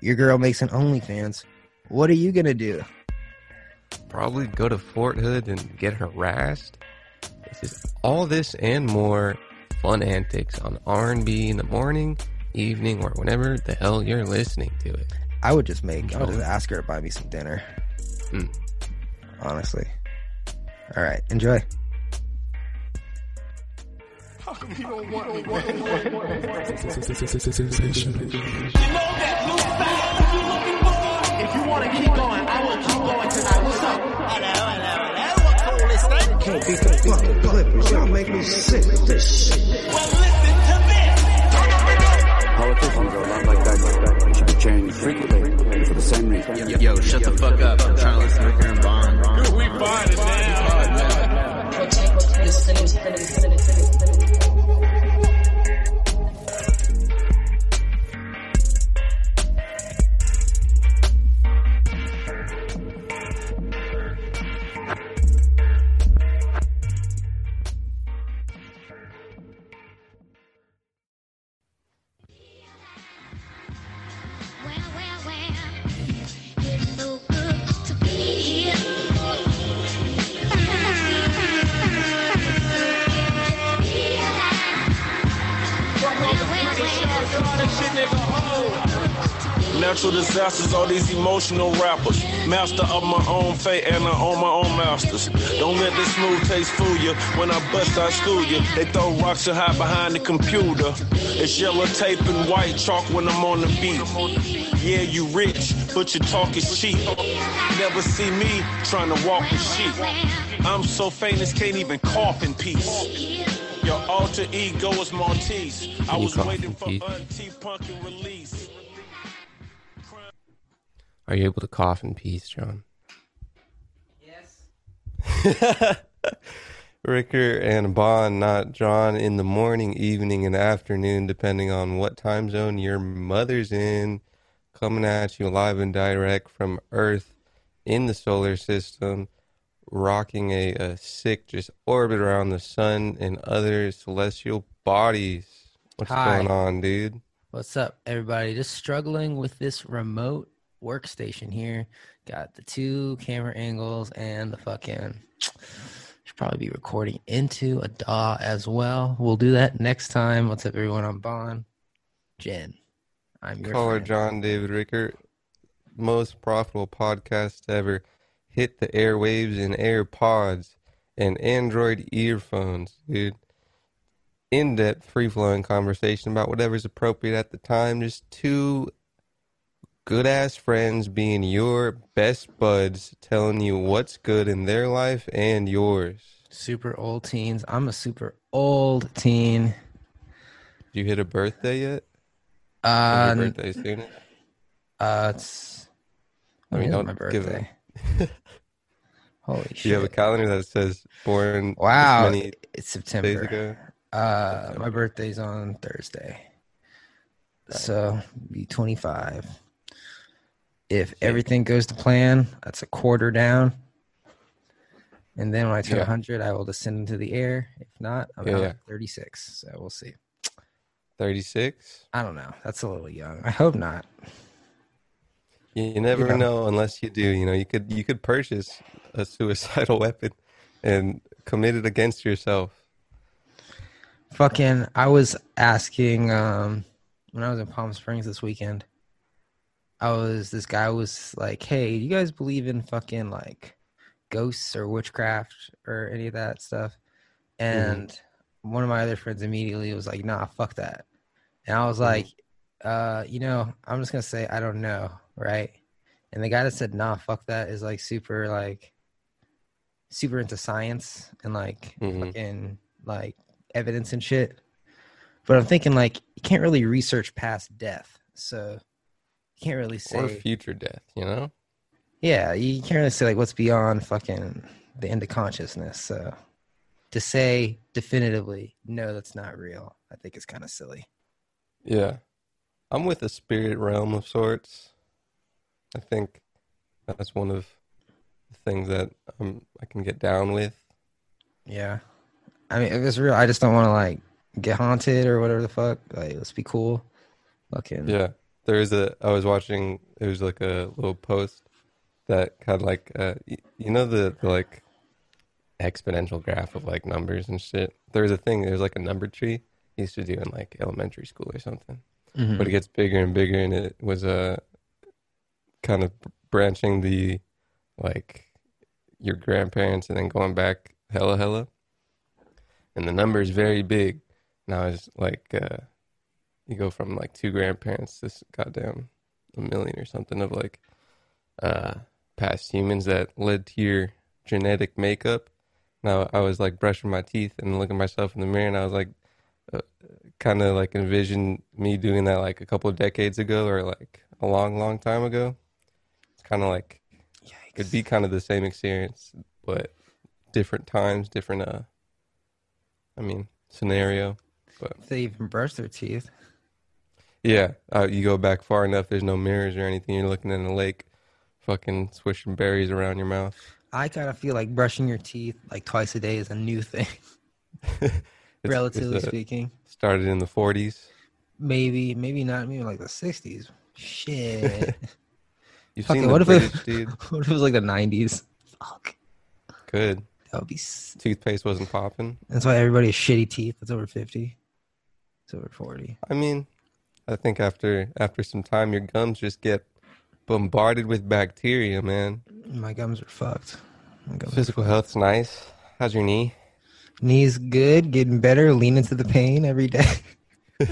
your girl makes an OnlyFans. What are you gonna do? Probably go to Fort Hood and get harassed. This is all this and more fun antics on R&B in the morning, evening, or whenever the hell you're listening to it. I would just make. I would just ask her to buy me some dinner. Mm. Honestly. All right, enjoy. If you want to keep going, I will keep going tonight. What's up? Can't beat the fucking Clippers. Y'all make me sick with this shit. Well, listen to this. Politicians are a lot like that. They should be changed frequently for the same reason. Yo, shut the fuck up. I'm trying to listen to Ricker and Bond. We find it now. Well, Disasters, all these emotional rappers. Master of my own fate and I own my own masters. Don't let this smooth taste fool you. When I bust, I school you. They throw rocks and hide behind the computer. It's yellow tape and white chalk when I'm on the beat. Yeah, you rich, but your talk is cheap. Never see me trying to walk with sheep. I'm so famous, can't even cough in peace. Your alter ego is Maltese. I was waiting for? Auntie Punkin release. Are you able to cough in peace, John? Yes. Ricker and Bond, not John, in the morning, evening, and afternoon, depending on what time zone your mother's in, coming at you live and direct from Earth in the solar system, rocking a, a sick just orbit around the sun and other celestial bodies. What's Hi. going on, dude? What's up, everybody? Just struggling with this remote workstation here. Got the two camera angles and the fucking. Should probably be recording into a DAW as well. We'll do that next time. What's up, everyone? I'm Bond. Jen. I'm your Caller friend. John David Ricker, most profitable podcast ever. Hit the airwaves in AirPods and Android earphones, dude. In depth, free flowing conversation about whatever's appropriate at the time. Just two good ass friends being your best buds, telling you what's good in their life and yours. Super old teens. I'm a super old teen. Did you hit a birthday yet? Uh, your birthday soon? uh, it's. I mean, don't my give a- Holy shit! Do you have a calendar that says born Wow, it's September. Uh, my birthday's on Thursday, so be 25. If everything goes to plan, that's a quarter down. And then when I turn Yeah. 100, I will descend into the air. If not, I'm Yeah, yeah. at 36. So we'll see. 36? I don't know. That's a little young. I hope not. You, you never know. know unless you do. You know, you could you could purchase a suicidal weapon and commit it against yourself. Fucking, I was asking um when I was in Palm Springs this weekend. I was this guy was like, "Hey, do you guys believe in fucking like ghosts or witchcraft or any of that stuff?" And one of my other friends immediately was like, "Nah, fuck that." And I was like, "Uh, you know, I'm just gonna say I don't know, right?" And the guy that said, "Nah, fuck that," is like super like super into science and like Mhm. fucking like evidence and shit. But I'm thinking like you can't really research past death, so can't really say. Or future death, you know? yeah, you can't really say like what's beyond fucking the end of consciousness. So to say definitively no, that's not real, I think is kind of silly. Yeah. I'm with a spirit realm of sorts. I think that's one of the things that um, I can get down with. Yeah, I mean if it's real, I just don't want to like get haunted or whatever the fuck. Like let's be cool. Fucking Yeah. There's a. I was watching. It was like a little post that had like, uh, you know, the, the like exponential graph of like numbers and shit. There was a thing. There's like a number tree. You used to do in like elementary school or something. Mhm. But it gets bigger and bigger, and it was uh, kind of branching the like your grandparents and then going back hella hella. And the number is very big. Now it's like uh, you go from like two grandparents to goddamn a million or something of like uh, past humans that led to your genetic makeup. Now I was like brushing my teeth and looking myself in the mirror, and I was like, uh, kind of like envision me doing that like a couple of decades ago or like a long, long time ago. It's kind of like it could be kind of the same experience, but different times, different. uh I mean, scenario. If they even brush their teeth. Yeah, uh, you go back far enough. There's no mirrors or anything. You're looking in the lake, fucking swishing berries around your mouth. I kind of feel like brushing your teeth like twice a day is a new thing, relatively it's, uh, speaking. Started in the 40s. Maybe, maybe not. Maybe like the '60s. Shit. You've Fuck seen it, what if it, dude. what if it was like the '90s? Fuck. Good. That would be. s- Toothpaste wasn't popping. That's why everybody has shitty teeth. That's over 50. It's over 40. I mean, I think after after some time, your gums just get bombarded with bacteria, man. My gums are fucked. My gums are Physical health's nice. How's your knee? Knees good, getting better, leaning to the pain every day. Do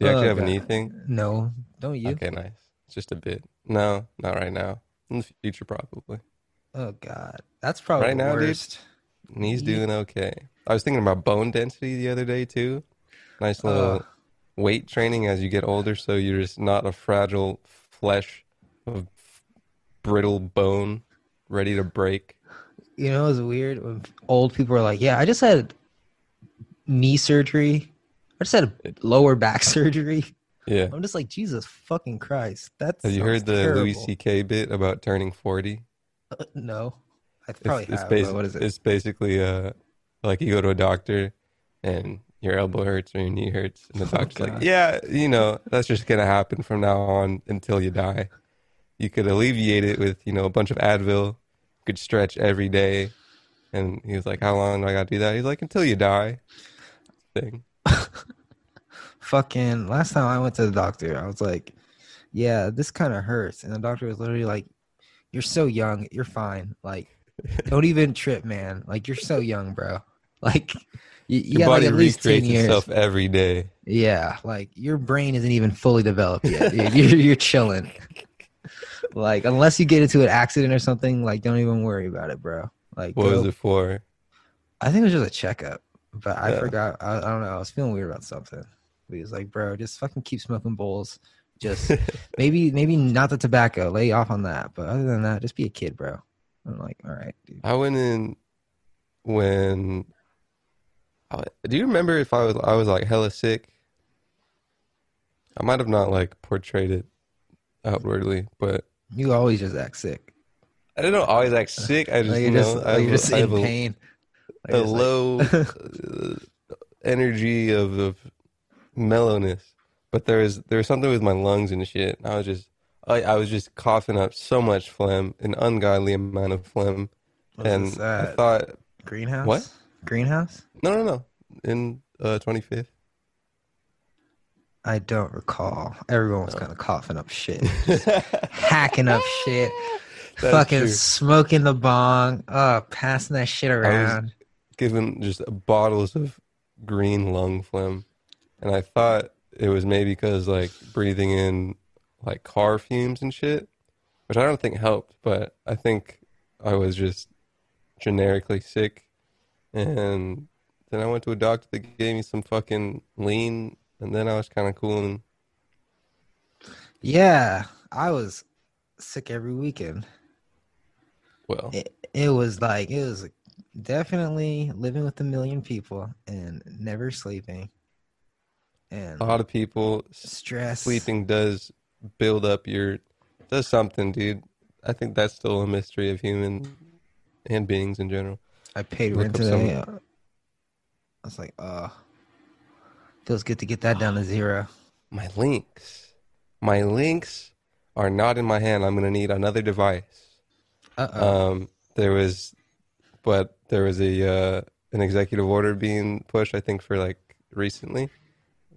you actually Oh, have a God. knee thing? No, don't you? Okay, nice. Just a bit. No, not right now. In the future, probably. Oh God, that's probably Right the now, dude? worst. Knee's Ye- doing okay. I was thinking about bone density the other day too. Nice little Ugh. Weight training as you get older, so you're just not a fragile flesh of brittle bone ready to break. You know, it's weird when old people are like, "Yeah, I just had knee surgery. I just had a lower back surgery." Yeah. I'm just like, Jesus fucking Christ. That's Have you heard the Louis C.K. bit about turning 40? No, I It's, probably it's, have. basi- what is it? it's basically uh, like you go to a doctor and your elbow hurts or your knee hurts, and the oh, doctor's like, Oh, God. "Yeah, you know, that's just gonna happen from now on until you die. You could alleviate it with you know a bunch of Advil. You could stretch every day." And he was like, "How long do I got to do that?" He's like, "Until you die." Thing. fucking last time I went to the doctor, I was like, "Yeah, this kind of hurts," and the doctor was literally like, "You're so young, you're fine. Like, don't even trip, man. Like, you're so young, bro. Like, you, you Your got like at least ten recreates years. itself every day. Yeah, like your brain isn't even fully developed yet. You're, you're chilling. Like, unless you get into an accident or something, like, don't even worry about it, bro. Like, What go- was it for? I think it was just a checkup, but I Yeah. forgot. I, I don't know. I was feeling weird about something. But he was like, "Bro, just fucking keep smoking bowls. Just maybe, maybe not the tobacco. Lay off on that. But other than that, just be a kid, bro." I'm like, "All right, dude." I went in when. Do you remember if I was I was like hella sick? I might have not like portrayed it outwardly, but You always just act sick. I don't know. Always act sick. I just you you're just, know I you're have, just I in have a, pain. Like, a just like- low uh, energy of, of mellowness, but there was there was something with my lungs and shit. I was just I, I was just coughing up so much phlegm, an ungodly amount of phlegm, Was and I thought greenhouse. What? Greenhouse? no no no in uh, 25th. I don't recall. Everyone was kind of coughing up shit, hacking up shit, That's fucking true. smoking the bong, uh, passing that shit around. given just bottles of green lung phlegm, and I thought it was maybe because like breathing in like car fumes and shit, which I don't think helped, but I think I was just generically sick, and then I went to a doctor that gave me some fucking lean, and then I was kind of cool and Yeah, I was sick every weekend. well, It, it was like it was definitely living with a million people and never sleeping and a lot of people stress. sleeping does build up your does something, dude. I think that's still a mystery of human and beings in general. I paid Look rent today. I was like, uh, feels good to get that down to zero. My links. My links are not in my hand. I'm gonna need another device. Uh oh. Um, there was, but there was a uh, an executive order being pushed. I think for like recently,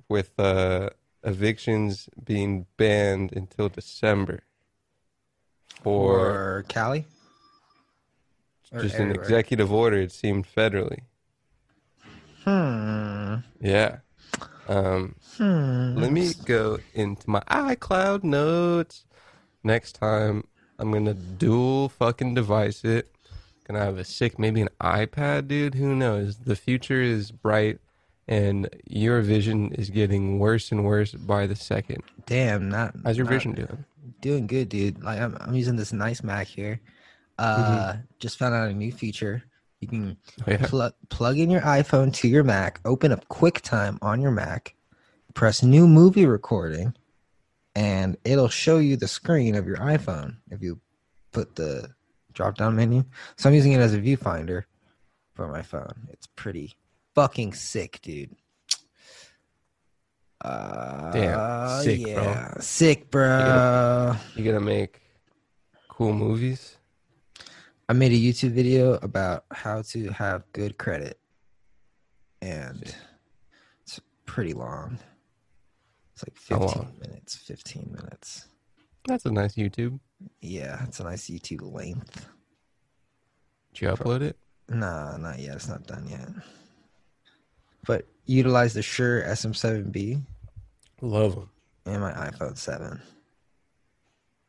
with uh, evictions being banned until December. For or Cali. Or just an executive order, it seemed federally. Hmm. Yeah. Um, Hmm. let me go into my iCloud notes. Next time, I'm gonna dual fucking device it. Gonna have a sick, maybe an iPad, dude. Who knows? The future is bright, and your vision is getting worse and worse by the second. Damn, not. How's your not vision doing? Doing good, dude. Like I'm, I'm using this nice Mac here. Uh, Mm-hmm. just found out a new feature. You can Oh, yeah. plug plug in your iPhone to your Mac, open up QuickTime on your Mac, press new movie recording, and it'll show you the screen of your iPhone if you put the drop down menu. So I'm using it as a viewfinder for my phone. It's pretty fucking sick, dude. Uh, Damn, sick, bro. yeah, sick, bro. You gonna make cool movies? I made a YouTube video about how to have good credit, and it's pretty long. It's like 15 minutes. 15 minutes. That's a nice YouTube. Yeah, it's a nice YouTube length. Did you upload it? Nah, not yet. It's not done yet. But utilize the Shure SM7B Love them. and my iPhone 7.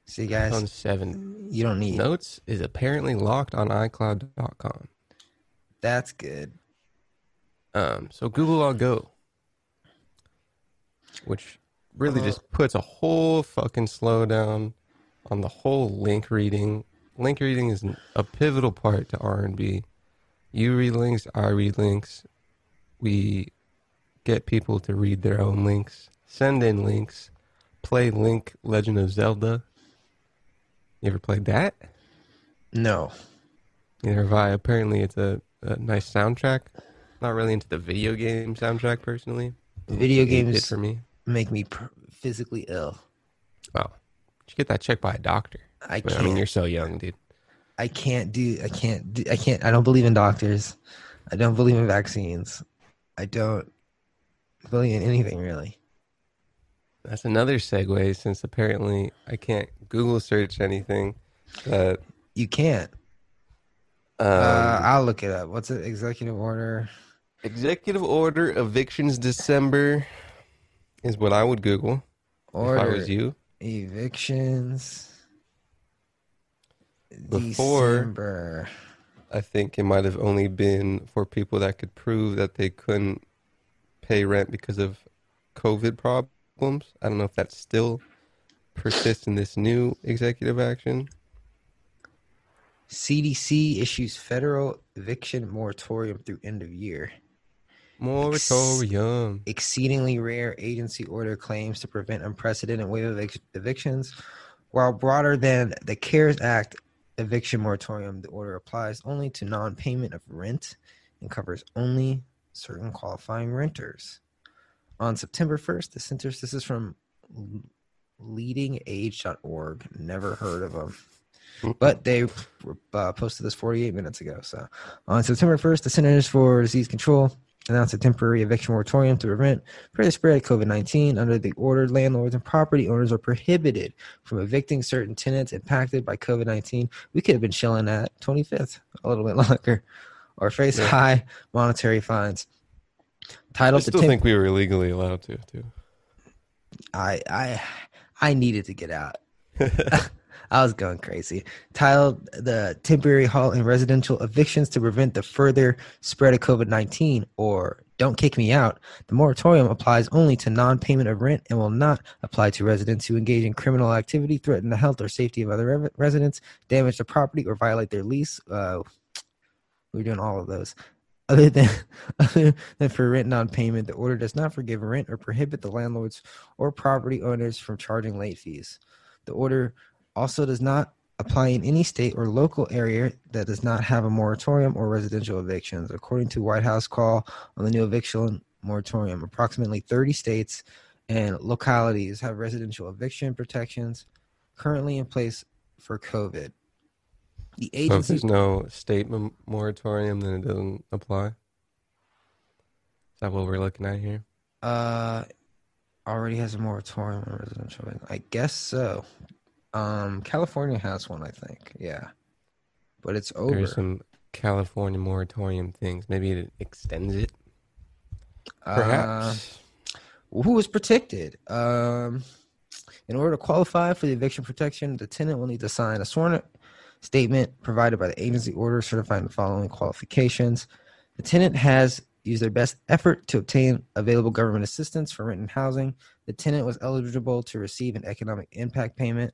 See, guys, On seven. you don't need Notes is apparently locked on iCloud.com. That's good. Um, so Google I'll Go, which really Uh-huh. just puts a whole fucking slowdown on the whole link reading. Link reading is a pivotal part to R and B. You read links, I read links. We get people to read their own links, send in links, play Link Legend of Zelda. You ever played that? No. Neither have I. Apparently, it's a, a nice soundtrack. Not really into the video game soundtrack personally. Video games for me. make me pr- physically ill. Oh. Wow, you should get that checked by a doctor. I But, can't. I mean, you're so young, dude. I can't do I can't do I can't I don't believe in doctors. I don't believe in vaccines. I don't believe in anything really. That's another segue, since apparently I can't Google search anything. That You can't. um, uh I'll look it up. What's it? Executive order. executive order evictions December is what I would Google Order if I was you. evictions. Before- December. I think it might have only been for people that could prove that they couldn't pay rent because of COVID problems. I don't know if that still persists in this new executive action. CDC issues federal eviction moratorium through end of year. Moratorium. exceedingly rare agency order claims to prevent unprecedented wave of evic- evictions. While broader than the CARES Act eviction moratorium, the order applies only to non payment of rent and covers only certain qualifying renters. On September 1st, the centers, this is from leadingage.org, never heard of them. But they uh, posted this 48 minutes ago. So on September 1st, the Centers for Disease Control announced a temporary eviction moratorium to prevent further spread of COVID 19. Under the order, landlords and property owners are prohibited from evicting certain tenants impacted by COVID 19. We could have been chilling at 25th a little bit longer or face Yeah. high monetary fines. I Titled the still think we were legally allowed to, too. I I I needed to get out. I was going crazy. Titled the temporary halt in residential evictions to prevent the further spread of COVID nineteen, or "Don't Kick Me Out." The moratorium applies only to non-payment of rent and will not apply to residents who engage in criminal activity, threaten the health or safety of other re- residents, damage the property, or violate their lease. Uh, we're doing all of those. Other than other than for rent non-payment, the order does not forgive rent or prohibit the landlords or property owners from charging late fees. The order also does not apply in any state or local area that does not have a moratorium or residential evictions. According to White House call on the new eviction moratorium, approximately 30 states and localities have residential eviction protections currently in place for COVID. The So if there's no state moratorium, then it doesn't apply. Is that what we're looking at here? uh already has a moratorium on residential. I guess so. Um, California has one, I think. Yeah, but it's over. There's some California moratorium things. Maybe it extends it. Perhaps. Uh, who is protected? Um, in order to qualify for the eviction protection, the tenant will need to sign a sworn statement provided by the agency order certifying the following qualifications. The tenant has used their best effort to obtain available government assistance for rent and housing. The tenant was eligible to receive an economic impact payment,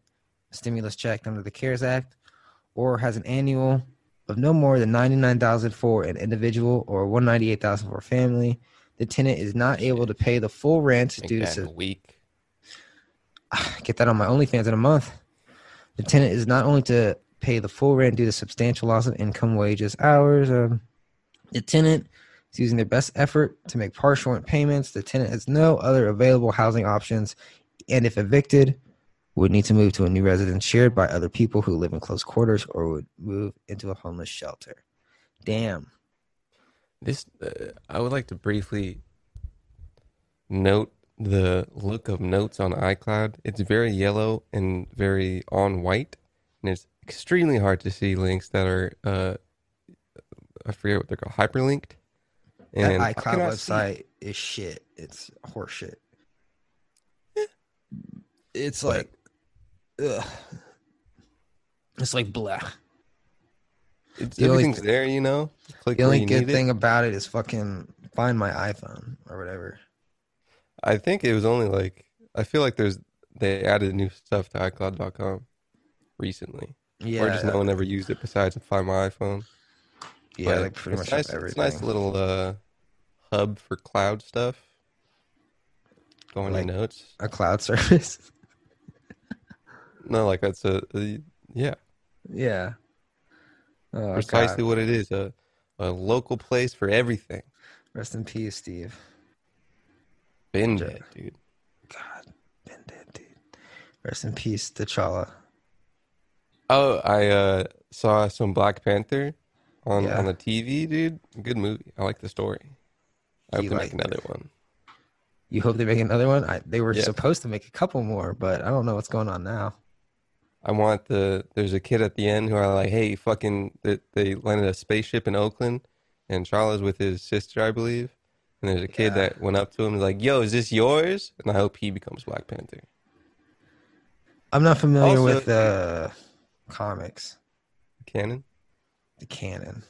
a stimulus check under the CARES Act, or has an annual of no more than 99000 for an individual or 198000 for a family. The tenant is not able to pay the full rent Make due to a week. get that on my OnlyFans in a month. The tenant is not only to pay the full rent due to substantial loss of income, wages, hours. Um, the tenant is using their best effort to make partial rent payments. The tenant has no other available housing options, and if evicted, would need to move to a new residence shared by other people who live in close quarters, or would move into a homeless shelter. Damn. This, uh, I would like to briefly note the look of notes on iCloud. It's very yellow and very on white, and it's extremely hard to see links that are, uh, I forget what they're called, hyperlinked. That And I iCloud cannot see- website is shit. It's horseshit. It's But- like, ugh. It's like blah. It's, the only everything's th- there, you know. Click The only good thing It. about it is fucking find my iPhone or whatever. I think it was only like I feel like there's they added new stuff to iCloud.com recently, Yeah, or just no one ever used it besides Find My iPhone. yeah, like pretty it's much nice, everything. It's a nice little uh, hub for cloud stuff. Going Like- your notes. a cloud service. No, like that's a, a yeah, yeah. Oh, precisely God. what it is a a local place for everything. Rest in peace, Steve. Been dead, dude. God, been dead, dude. Rest in peace, T'Challa. Oh, I uh, saw some Black Panther on Yeah. on the TV, dude. Good movie. I like the story. I hope You they like make another it. one. You hope they make another one? I, they were Yeah. supposed to make a couple more, but I don't know what's going on now. I want the. There's a kid at the end who are like, "Hey, fucking!" They, they landed a spaceship in Oakland, and T'Challa with his sister, I believe. And there's a kid Yeah. that went up to him and was like, "Yo, is this yours?" And I hope he becomes Black Panther. I'm not familiar Also- with the comics, The Canon. the canon.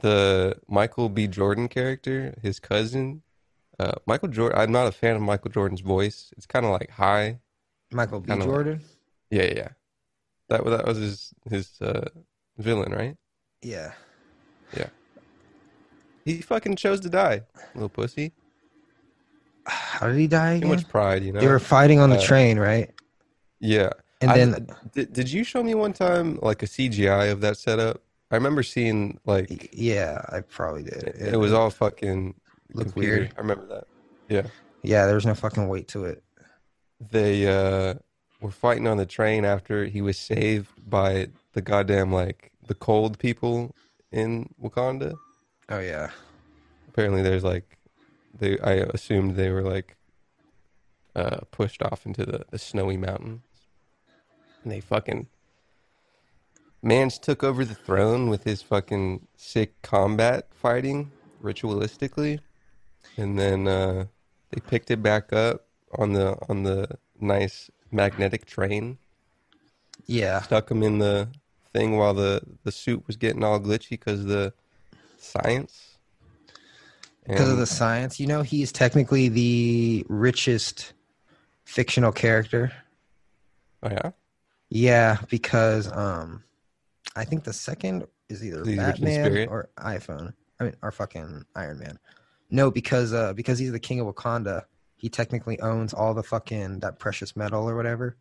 The Michael B. Jordan character, his cousin. Uh, Michael Jordan. I'm not a fan of Michael Jordan's voice. It's kind of like high. Michael B. Kinda Jordan? Yeah, yeah, yeah. That was that was his his uh, villain, right? Yeah. Yeah. He fucking chose to die, little pussy. How did he die Too much pride, you know. They were fighting on the Uh, train, right? Yeah. And I- then did, did you show me one time like a CGI of that setup? I remember seeing like yeah, I probably did. it, it was all fucking Looked weird. I remember that. Yeah. Yeah, there was no fucking weight to it. They uh were fighting on the train after he was saved by the goddamn like the cold people in Wakanda. Oh yeah. Apparently there's like they I assumed they were like uh pushed off into the, the snowy mountains. And they fucking Mans took over the throne with his fucking sick combat fighting ritualistically. And then uh they picked it back up on the on the nice magnetic train. Yeah. Stuck him in the thing while the the suit was getting all glitchy because the science. Because of the science. You know, he's technically the richest fictional character. Oh yeah. Yeah, because um I think the second is either in Batman or iPhone. I mean or fucking Iron Man. No, because uh because he's the king of Wakanda, he technically owns all the fucking that precious metal or whatever.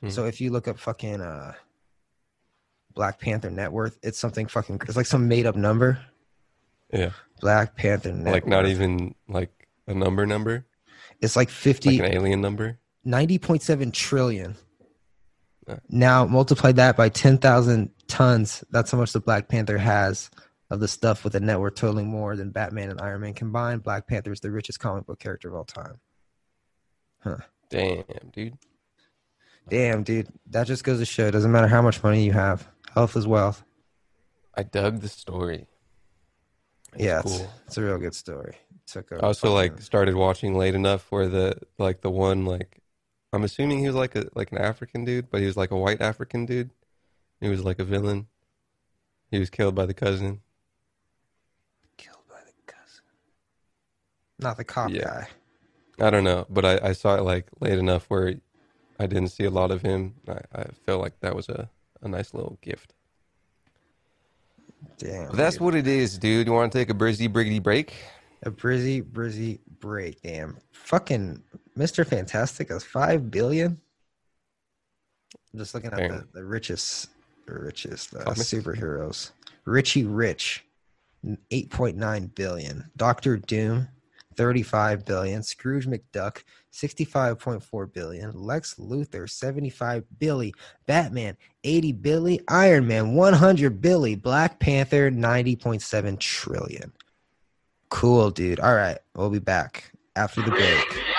Hmm. So if you look up fucking uh Black Panther net worth, it's something fucking it's like some made up number. Yeah. Black Panther net like not even like a number number. It's like 50 Like an alien number. 90.7 trillion. Now multiply that by 10,000 tons. That's how much the Black Panther has of the stuff with a net worth totaling more than Batman and Iron Man combined. Black Panther is the richest comic book character of all time. Huh. Damn, dude. Damn, dude. That just goes to show it doesn't matter how much money you have. Health is wealth. I dug the story. It's yeah, cool. it's, it's a real good story. Took a I also like started watching late enough where the like the one like I'm assuming he was like a like an African dude, but he was like a white African dude. He was like a villain. He was killed by the cousin. killed by the cousin. Not the cop Yeah. guy. I don't know, but I, I saw it like late enough where I didn't see a lot of him. I, I felt like that was a, a nice little gift. Damn. That's dude. what it is, dude. You want to take a brizzy briggity break? A brizzy brizzy break. Damn. Fucking Mr. Fantastic has five billion. I'm just looking at the, the richest richest uh, superheroes. Richie Rich, eight point nine billion. Doctor Doom, thirty-five billion. Scrooge McDuck, sixty-five point four billion. Lex Luthor, seventy-five billy. Batman, eighty billy. Iron Man, one hundred billy. Black Panther, ninety point seven trillion. Cool, dude. All right, we'll be back after the break.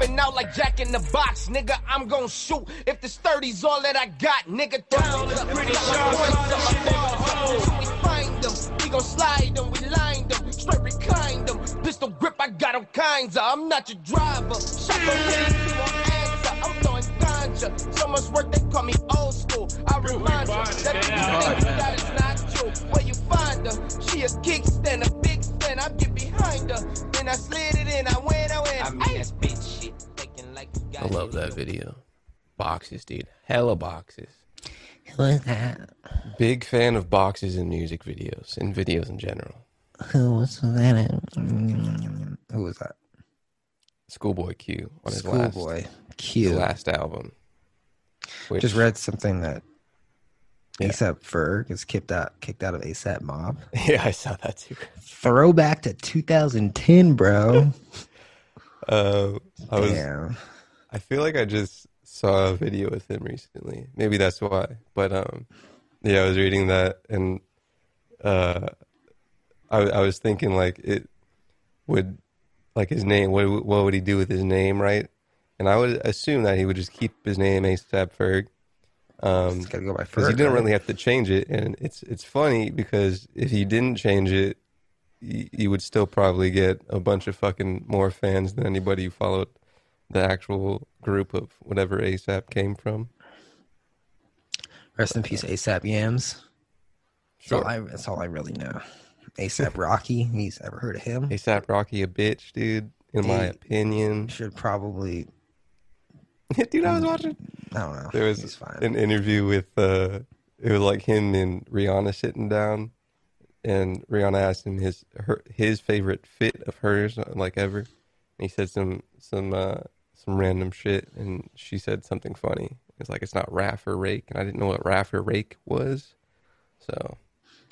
Coupe, hopping out like Jack in the Box, nigga. I'm gon' shoot if this 30's all that I got, nigga. Down up, pretty We find them, we gon' slide them, we line them, straight recline them. Pistol grip, I got all kinds of. I'm not your driver. Shot the police, he won't answer. I'm throwing ganja. So much work, they call me old school. I remind you that if you think you got it's not true. Where you find her? She a kickstand, a big stand. I get behind her. Then I slid it in, I went, I went. I mean, that's bitch I love that video. Boxes, dude. Hella boxes. Who is that? Big fan of boxes in music videos and videos in general. Who was that? Who was that? Schoolboy Q on his last, Schoolboy. Q. last album. Which, Just read something that Yeah. ASAP Ferg is kicked out kicked out of ASAP Mob. Yeah, I saw that too. Throwback to 2010, bro. Uh, I was. Damn. I feel like I just saw a video with him recently. Maybe that's why. But um, yeah, I was reading that, and uh, I I was thinking like it would like his name. What what would he do with his name, right? And I would assume that he would just keep his name ASAP Ferg. Um, gotta go by because Ferg. he didn't right? really have to change it, and it's it's funny because if he didn't change it, you, you would still probably get a bunch of fucking more fans than anybody who followed the actual group of whatever ASAP came from. Rest in peace, ASAP Yams. That's, all Sure, I, that's all I really know. ASAP Rocky. He's ever heard of him? ASAP Rocky a bitch, dude. In my opinion, Should probably. dude, I was watching. I don't know. There was fine. an interview with uh, it was like him and Rihanna sitting down, and Rihanna asked him his her his favorite fit of hers like ever, and he said some some uh, some random shit, and she said something funny. It's like it's not Raf or Rake, and I didn't know what Raf or Rake was, so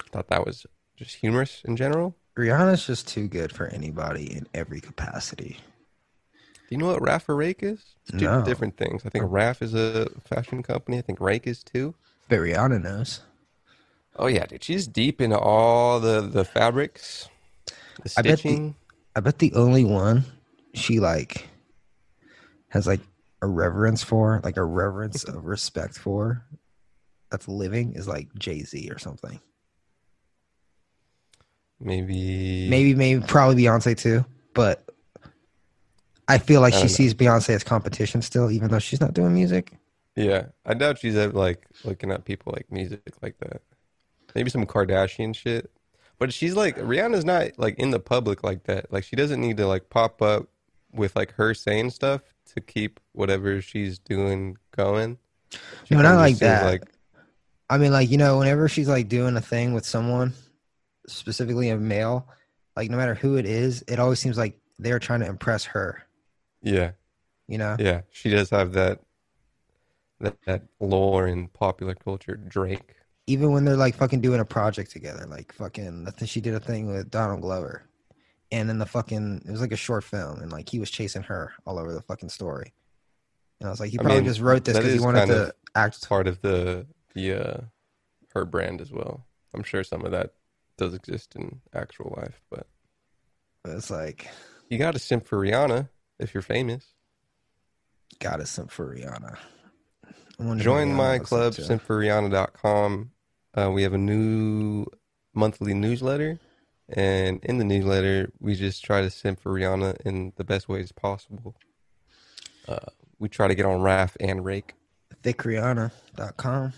I thought that was just humorous in general. Rihanna's just too good for anybody in every capacity. Do you know what Raf or Rake is? It's two No. different things. I think Raf is a fashion company. I think Rake is too. But Rihanna knows. Oh yeah, dude, she's deep into all the the fabrics, the I bet the- I bet the only one she like has like a reverence for, like a reverence of respect for, that's living is like Jay Z or something. Maybe Maybe, maybe, probably Beyonce too. But I feel like I she know. sees Beyonce as competition still, even though she's not doing music. Yeah, I doubt she's ever like looking at people like music like that. Maybe some Kardashian shit. But she's like Rihanna's not like in the public like that. Like she doesn't need to like pop up with like her saying stuff to keep whatever she's doing going. She No, not like that. Like I mean, like you know, whenever she's like doing a thing with someone, specifically a male, like no matter who it is, it always seems like they're trying to impress her. yeah, You know, Yeah, she does have that that that lore in popular culture. Drake. even when they're like fucking doing a project together, like fucking, I think she did a thing with Donald Glover, and then the fucking it was like a short film, and like he was chasing her all over the fucking story. And I was like, he I probably mean, just wrote this because he wanted to act. Part of the the uh, her brand as well. I'm sure some of that does exist in actual life, but It's like, you got to simp for Rihanna if you're famous. gotta some for Rihanna. I Join Rihanna my club, simpforrihanna.com. Uh, we have a new monthly newsletter, and in the newsletter, we just try to simp for Rihanna in the best ways possible. Uh, we try to get on Raf and Rake. ThickRihanna.com.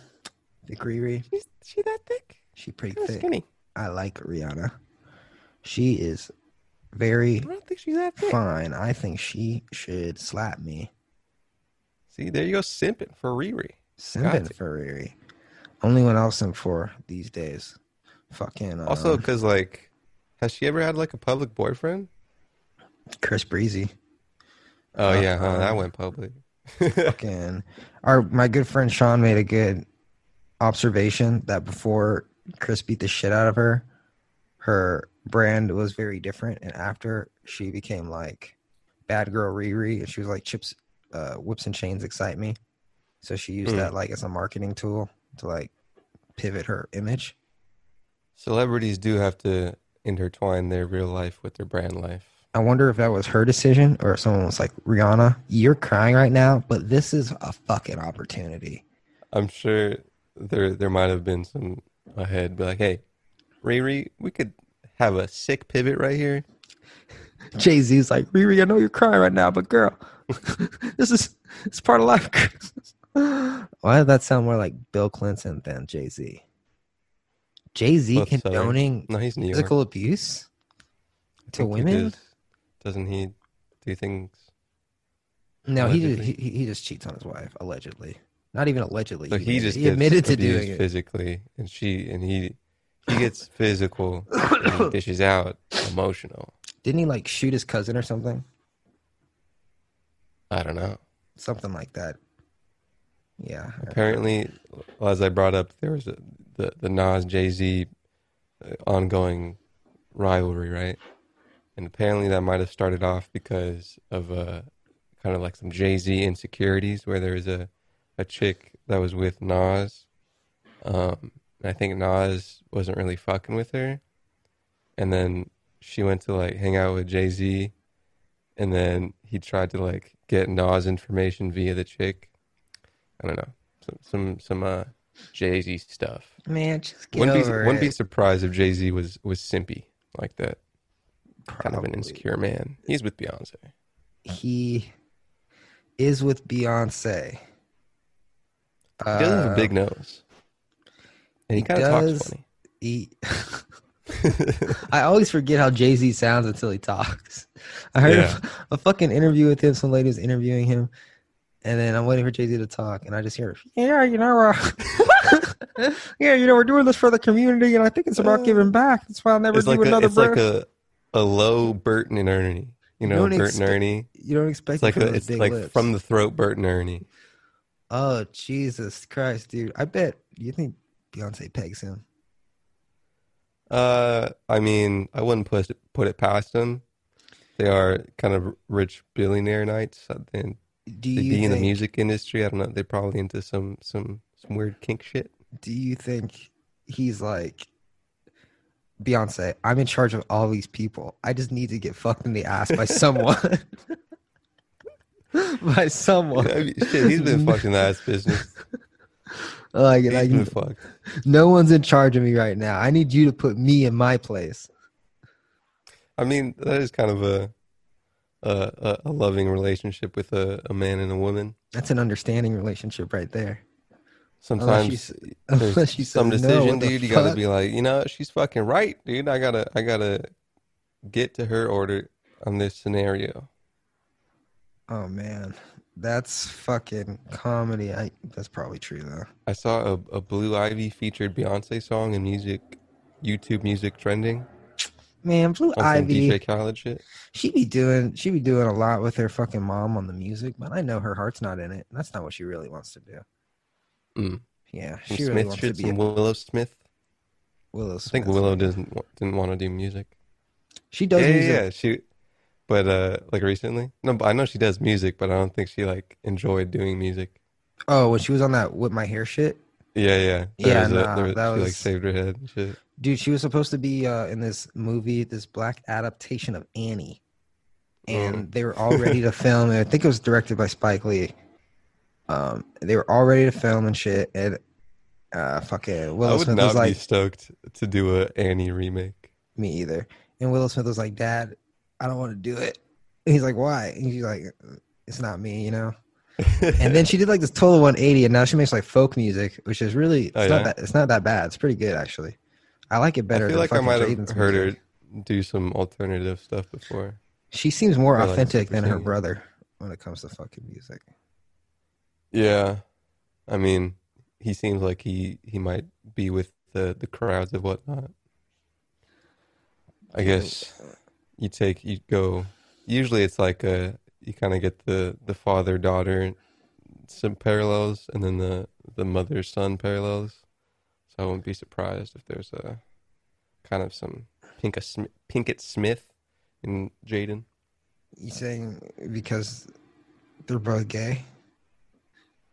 Thick Riri. She's she that thick? She pretty Kinda thick. skinny. I like Rihanna. She is very I don't think she's that thick. fine. I think she should slap me. See, there you go, simping for Riri. Simping for Riri. Only one I'll simp for these days. Fucking uh, Also, because like, has she ever had like a public boyfriend? Chris Breezy. Oh yeah, huh, that went public. Fucking our my good friend Sean made a good observation that before Chris beat the shit out of her, her brand was very different, and after she became like bad girl Riri, and she was like chips, uh, whips and chains excite me, so she used Hmm. that like as a marketing tool to like pivot her image. Celebrities do have to intertwine their real life with their brand life. I wonder if that was her decision or if someone was like, Rihanna, you're crying right now, but this is a fucking opportunity. I'm sure there there might have been some ahead, be like, hey, Riri, we could have a sick pivot right here. Jay Z's like, Riri, I know you're crying right now, but girl, this is it's part of life. Why did that sound more like Bill Clinton than Jay Z? Jay Z condoning No, he's New York. physical abuse to he women? does- Doesn't he do things? No, he, just, he he just cheats on his wife allegedly. Not even allegedly. So he admitted- just he admitted to doing it. physically, and she and he he gets physical. and he dishes out emotional. Didn't he like shoot his cousin or something? I don't know. Something like that. Yeah. Apparently, as I brought up, there was a, the the Nas Jay Z ongoing rivalry, right? And apparently, that might have started off because of uh, kind of like some Jay Z insecurities, where there was a a chick that was with Nas. Um, and I think Nas wasn't really fucking with her, and then she went to like hang out with Jay Z, and then he tried to like get Nas information via the chick. I don't know some some some uh Jay Z stuff. Man, just get Wouldn't be over wouldn't be surprised if Jay Z was was simpy like that. Kind of an insecure man. He's with Beyonce. He is with Beyonce. He does have a Uh, big nose, and he he kind of talks does. funny. He, I always forget how Jay Z sounds until he talks. I heard Yeah. a, a fucking interview with him. Some lady was interviewing him, and then I'm waiting for Jay Z to talk, and I just hear, "Yeah, you know, uh, yeah, you know, we're doing this for the community, and I think it's about giving back. That's why I'll never It's do like a, another it's like a a low Burton and Ernie. You know, Bert expect- and Ernie. you don't expect It's like from a, it's like lips. from the throat, Bert and Ernie. Oh Jesus Christ, dude! I bet you think Beyonce pegs him. Uh, I mean, I wouldn't put it, put it past them. They are kind of rich billionaire nights, and Do you be in the music industry. I don't know. They're probably into some some some weird kink shit. do you think he's like Beyonce? I'm in charge of all these people. I just need to get fucked in the ass by someone. by someone. I mean, shit, he's been fucking the ass business. Like, He's like been fucked. no one's in charge of me right now. I need you to put me in my place. I mean, that is kind of a a, a, a loving relationship with a, a man and a woman. That's an understanding relationship right there. Sometimes unless you some say no, decision, what dude. You gotta be like, you know, she's fucking right, dude. I gotta, I gotta get to her order on this scenario. Oh man, that's fucking comedy. I that's probably true though. I saw a, a Blue Ivy featured Beyonce song in music, YouTube music trending. Man, Blue some Ivy, DJ Khaled shit. she be doing she be doing a lot with her fucking mom on the music, but I know her heart's not in it. That's not what she really wants to do. Mm. Yeah, she really Smith wants shit, to be a Willow Smith. Willow Smith. I think Willow doesn't didn't want to do music. She does yeah, music. yeah, she, but uh, like recently, no, but I know she does music, but I don't think she like enjoyed doing music. Oh, when she was on that with my hair shit, Yeah, yeah, Yeah, was a- nah, there was- that she like was- saved her head shit. dude. She was supposed to be uh, in this movie, this black adaptation of Annie, and Mm. they were all ready to film. And I think it was directed by Spike Lee. Um, they were all ready to film and shit, and uh, fucking I would Smith not was be like, stoked to do a Annie remake. me either. And Willow Smith was like, Dad, I don't want to do it. And he's like, Why? And he's like, It's not me, you know. And then she did like this total 180, and now she makes like folk music, which is really it's Oh, not that it's not that bad. It's pretty good actually. I like it better. I feel than like I might have heard music. her do some alternative stuff before. She seems more like, authentic than her brother when it comes to fucking music. Yeah, I mean, he seems like he he might be with the the crowds and whatnot. I guess you take you go. Usually, it's like a you kind of get the the father daughter some parallels, and then the the mother son parallels. So I wouldn't be surprised if there's a kind of some Pinka Sm- Pinkett Smith in Jaden. You saying because they're both gay?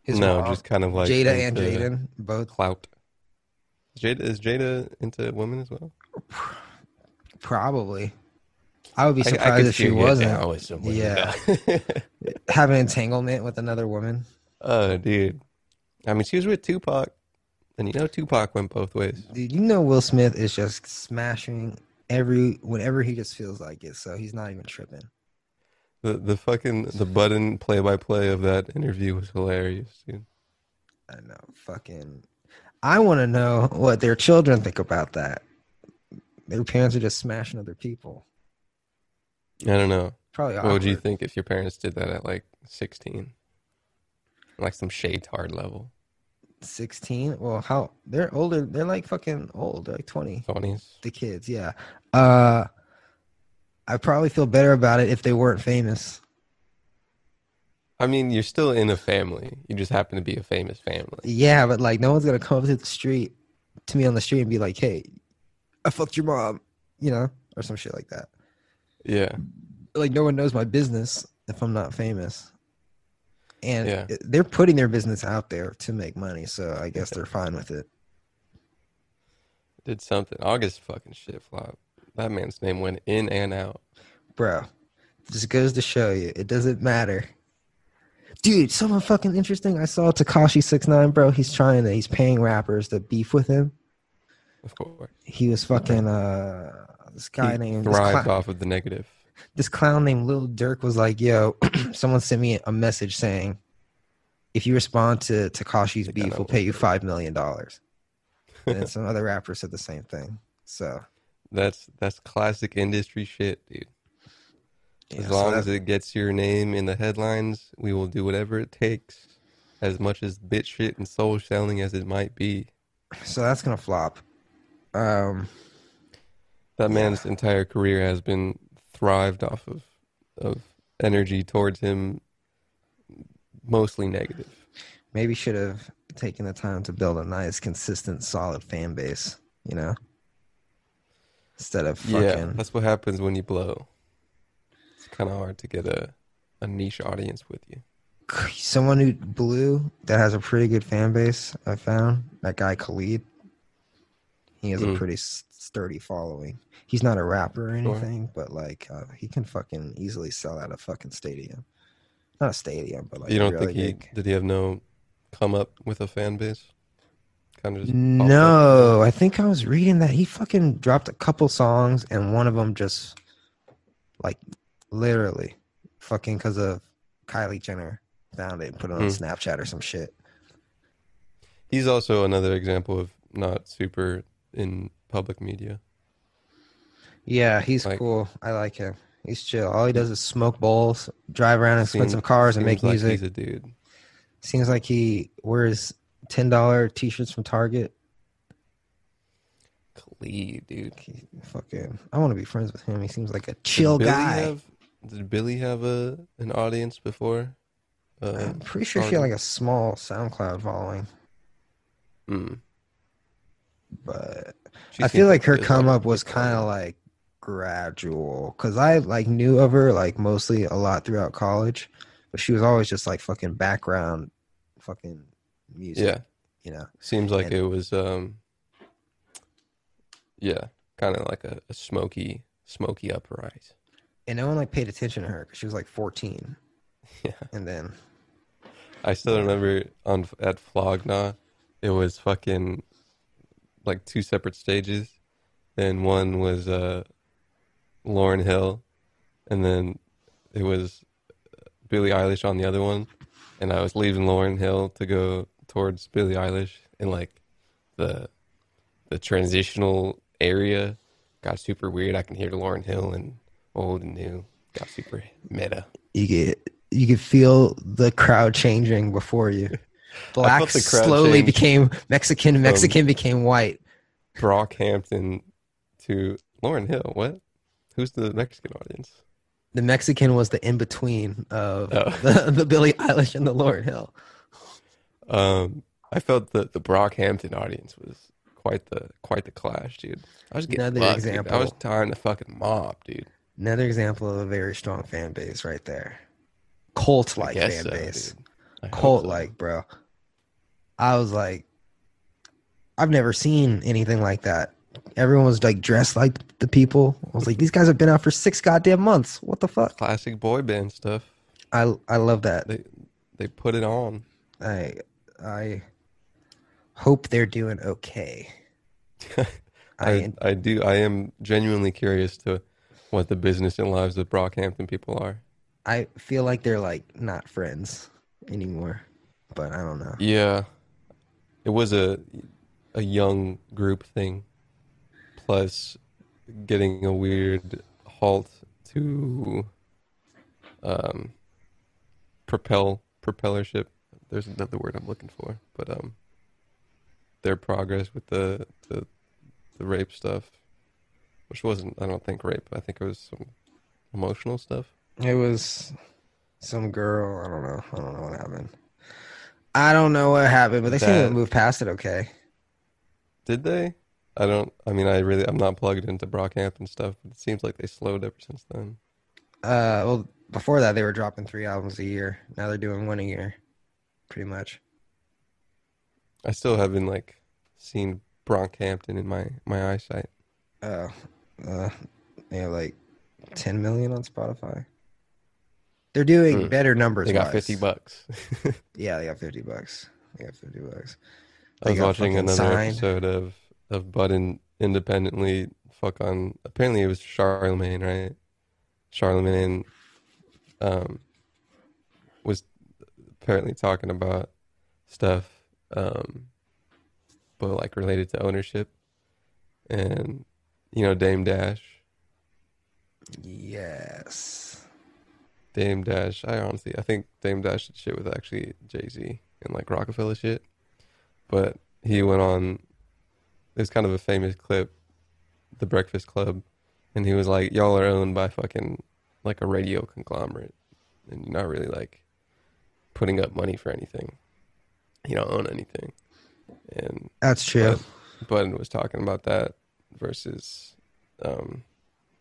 His no, mom, just kind of like Jada and Jaden both clout. Jada is Jada into women as well? probably. I would be I- I surprised if she wasn't. down with some Yeah. Have an entanglement with another woman. oh, dude. I mean, she was with Tupac, and you know Tupac went both ways. Dude, you know Will Smith is just smashing every whenever he just feels like it, so he's not even tripping. The the fucking the button play by play of that interview was hilarious, dude. I know, fucking. I want to know what their children think about that. Their parents are just smashing other people. I don't know. Probably. What would you think if your parents did that at like sixteen, like some shade hard level, Sixteen? Well, how they're older? They're like fucking old. They're like twenty. twenties? The kids, yeah. Uh, I probably feel better about it if they weren't famous. I mean, you're still in a family. You just happen to be a famous family. Yeah, but like no one's gonna come up to the street to me on the street and be like, "Hey, I fucked your mom," you know, or some shit like that. Yeah. Like no one knows my business if I'm not famous. And Yeah. they're putting their business out there to make money, so I guess they're fine with it. Did something. August fucking shit flop. That man's name went in and out. Bro, this goes to show you, it doesn't matter. Dude, something fucking interesting. I saw Tekashi Six Nine, bro. He's trying to. He's paying rappers to beef with him. Of course. He was fucking uh this guy he named thrived clown- off of the negative. this clown named Lil Durk was like, "Yo, someone sent me a message saying, if you respond to Tekashi's beef, we'll pay you five million dollars." And some other rapper said the same thing. So That's that's classic industry shit, dude. As so long that- as it gets your name in the headlines, we will do whatever it takes. As much as bitch shit and soul selling as it might be. so that's gonna flop. Um, That man's entire career has been thrived off of of energy towards him mostly negative. maybe should have taken the time to build a nice, consistent, solid fan base. You know, instead of fucking. Yeah, that's what happens when you blow. It's kind of hard to get a a niche audience with you. someone who blew that has a pretty good fan base. I found that guy Khalid. He has a Mm. pretty s- sturdy following. He's not a rapper or Sure. anything, but like uh, he can fucking easily sell out a fucking stadium. Not a stadium, but like you don't really think he big. did he have no come up with a fan base? Kind of just popped up? No, I think I was reading that he fucking dropped a couple songs, and one of them just like literally fucking because of Kylie Jenner found it and put it on Hmm. Snapchat or some shit. He's also another example of not super in public media. Yeah, he's Like- cool. I like him. He's chill. All he does is smoke bowls, drive around in expensive cars, and make like music. He's a dude. Seems like he wears ten dollar t-shirts from Target. Lee, dude. He fucking, I want to be friends with him. He seems like a chill did guy. Have, did Billie have a an audience before? Uh, I'm pretty sure she had like a small SoundCloud following, mm, but she I feel like her come up was kind of like gradual because I like knew of her like mostly a lot throughout college, but she was always just like fucking background, fucking music. yeah. you know. Seems like And- it was um yeah, kind of like a, a smoky smoky uprise. And no one like paid attention to her because she was like 14, Yeah. and then I still remember on at Flog Gnaw, it was fucking like two separate stages. And one was uh Lauryn Hill and then it was Billie Eilish on the other one. And I was leaving Lauryn Hill to go towards Billie Eilish and like the the transitional area got super weird. I can hear Lauryn Hill and old and new. Got super meta. you get you could feel the crowd changing before you. Black slowly change became Mexican. Mexican became white. Brockhampton to Lauryn Hill. What? Who's the Mexican audience? The Mexican was the in between of Oh. the, the Billie Eilish and the Lauryn Hill. Um, I felt that the Brockhampton audience was quite the quite the clash, dude. I was getting Another fucked, dude. I was tiring the fucking mob, dude. Another example of a very strong fan base right there. Cult like fan so, base. dude. I hope Cult so. like, bro. I was like, I've never seen anything like that. Everyone was like dressed like the people. I was like, these guys have been out for six goddamn months. What the fuck? classic boy band stuff. I I love that. They they put it on. I I hope they're doing okay. I, I I do. I am genuinely curious to what the business and lives of Brockhampton people are. I feel like they're like not friends anymore, but I don't know. Yeah, it was a a young group thing, plus getting a weird halt to um propel propellership. There's another word I'm looking for, but um their progress with the the the rape stuff, which wasn't I don't think rape. I think it was some emotional stuff. It was some girl. I don't know. I don't know what happened. I don't know what happened, but they seem to move past it okay. Did they? I don't. I mean, I really, I'm not plugged into Brockhampton stuff, but it seems like they slowed ever since then. Uh, well, before that they were dropping three albums a year. Now they're doing one a year, pretty much. I still haven't like seen Brockhampton in my my eyesight. Uh, uh, they have like ten million on Spotify. They're doing Hmm. better numbers. They got wise. fifty bucks. Yeah, they got fifty bucks. They got fifty bucks. I was watching another episode of of Budden independently. Fuck on. Apparently, it was Charlemagne, right? Charlemagne um, was apparently talking about stuff, um, but like related to ownership, and you know Dame Dash. Yes. Dame Dash. I honestly, I think Dame Dash did shit with actually Jay Z and like Rockefeller shit. But he went on. There's kind of a famous clip, The Breakfast Club, and he was like, "Y'all are owned by fucking like a radio conglomerate, and you're not really like putting up money for anything. You don't own anything." And That's true. but Budden was talking about that versus, um,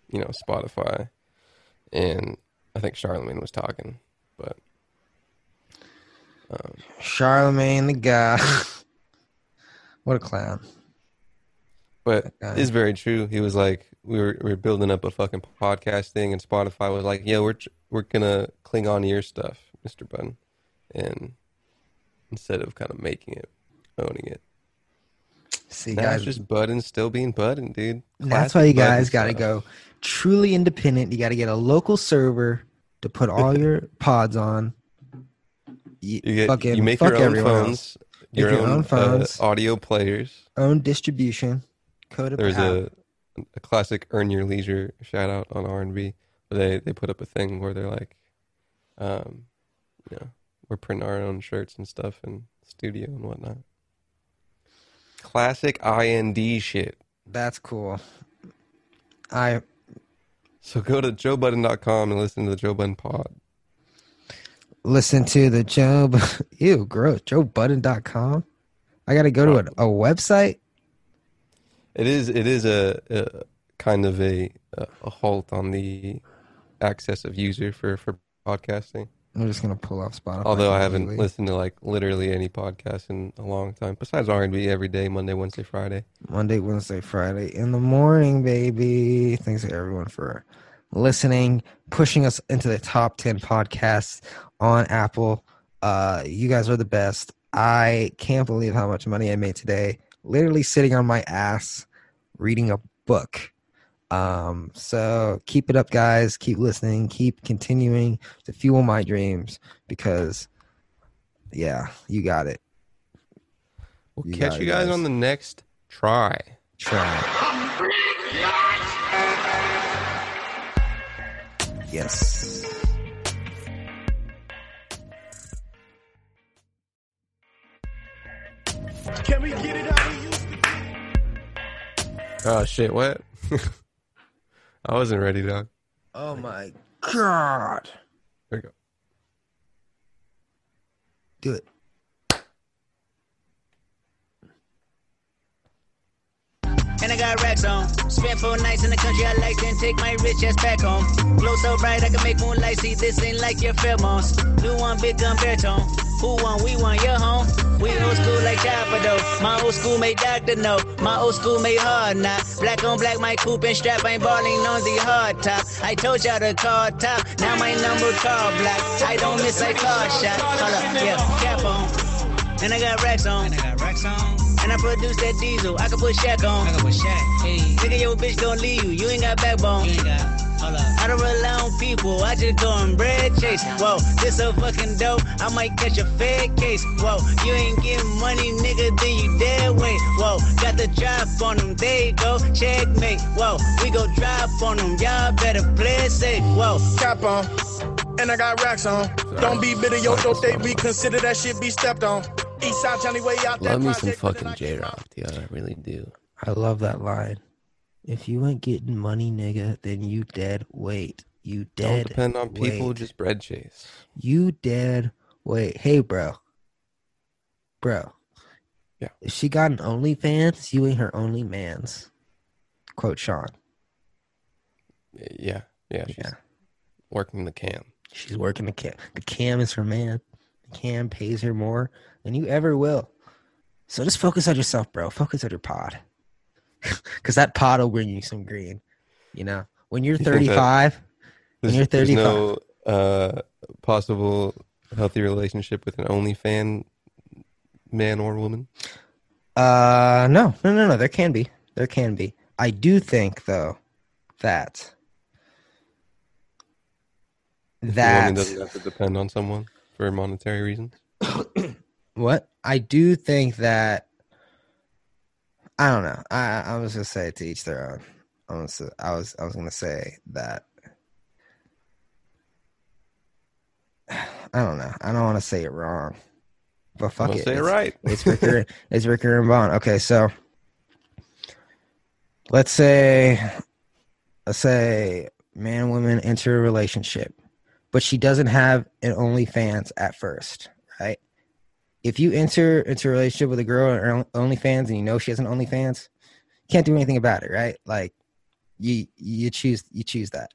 you know, Spotify, and I think Charlemagne was talking, but um, Charlemagne the guy. what a clown. but it's very true. He was like, we were we were building up a fucking podcast thing, and Spotify was like, yeah, we're we're gonna cling on to your stuff, Mister Budden, and instead of kind of making it, owning it. See, Now guys, just Budden still being Budden, dude. that's why you guys got to go truly independent. You got to get a local server to put all your pods on. You, get fucking you make your own phones, your, your own, own uh, phones. audio players. Own distribution. Code of There's a a classic earn your leisure shout out on R and B. Where they they put up a thing where they're like, um, you know, we're printing our own shirts and stuff in studio and whatnot. Classic IND shit. That's cool. I So go to joebudden.com and listen to the Joe Budden pod. listen to the Joe. Ew, gross. JoeBudden.com. I got to go to a, a website. It is it is a, a kind of a a halt on the access of user for for podcasting. I'm just gonna pull off Spotify. Although I haven't listened to like literally any podcast in a long time, besides R and B every day, Monday, Wednesday, Friday. Monday, Wednesday, Friday in the morning, baby. Thanks to everyone for listening, pushing us into the top 10 podcasts on Apple. Uh, you guys are the best. I can't believe how much money I made today. Literally sitting on my ass reading a book. Um, so keep it up, guys. Keep listening. Keep continuing to fuel my dreams because, yeah, you got it. We'll You catch got you guys guys. on the next try. Try. Yes. Can we get it out of you? Oh shit! What? I wasn't ready, dog. Oh my god. There we go. Do it. And I got racks on. Spent four nights in the country I like, then take my rich ass back home. Glow so bright I can make moonlight see. This ain't like your pheromones. Do one big gun baritone. Who won? We won. Your home. We old school like Chopper though. My old school made doctor know. My old school made hard knock. Black on black, my coupe and strap. ain't balling on the hard top. I told y'all to call top. Now my number call black. I don't miss a car shot. Hold up, yeah, cap on. And I got racks on. And I got racks on. And I produce that diesel. I can put Shaq on. I can put Shaq. Hey. Nigga, your bitch gon' leave you. You ain't got backbone. You ain't got. Hold up. I don't rely on people. I just go and bread chase. Whoa, this so fucking dope. I might catch a fed case. Whoa, you ain't getting money, nigga. Then you dead weight. Whoa, got the drop on them. There you go. Checkmate. Whoa, we go drop on them. Y'all better play safe. Whoa. Cap on. And I got racks on. Don't be bitter, yo, don't they be consider that shit be stepped on. Eastside Johnny way out there. Love me some fucking Jay Rock, dude. I really do. I love that line. If you ain't getting money, nigga, then you dead weight. You dead. Don't depend on people, weight. just bread chase. You dead weight. Hey, bro. Bro. Yeah. If she got an OnlyFans, you ain't her only man's. Quote Sean. Yeah, yeah. She's Yeah. working the cam. She's working the cam. The cam is her man. Cam pays her more than you ever will. So just focus on yourself, bro. Focus on your pod. Because that pod will bring you some green. You know, when you're You 35, when you're 35. no uh, possible healthy relationship with an OnlyFan man or woman. Uh, no, no, no, no. There can be. There can be. I do think, though, that If that doesn't have to depend on someone for monetary reasons. what I do think that I don't know. I I was gonna say to each their own. I was I was I was gonna say that I don't know. I don't want to say it wrong, but fuck it. say it right. It's Ricker. it's Ricker and Bond. Okay, so let's say let's say man and woman enter a relationship, but she doesn't have an OnlyFans at first, right? If you enter into a relationship with a girl or OnlyFans and you know she has an OnlyFans, can't do anything about it, right? Like you you choose you choose that.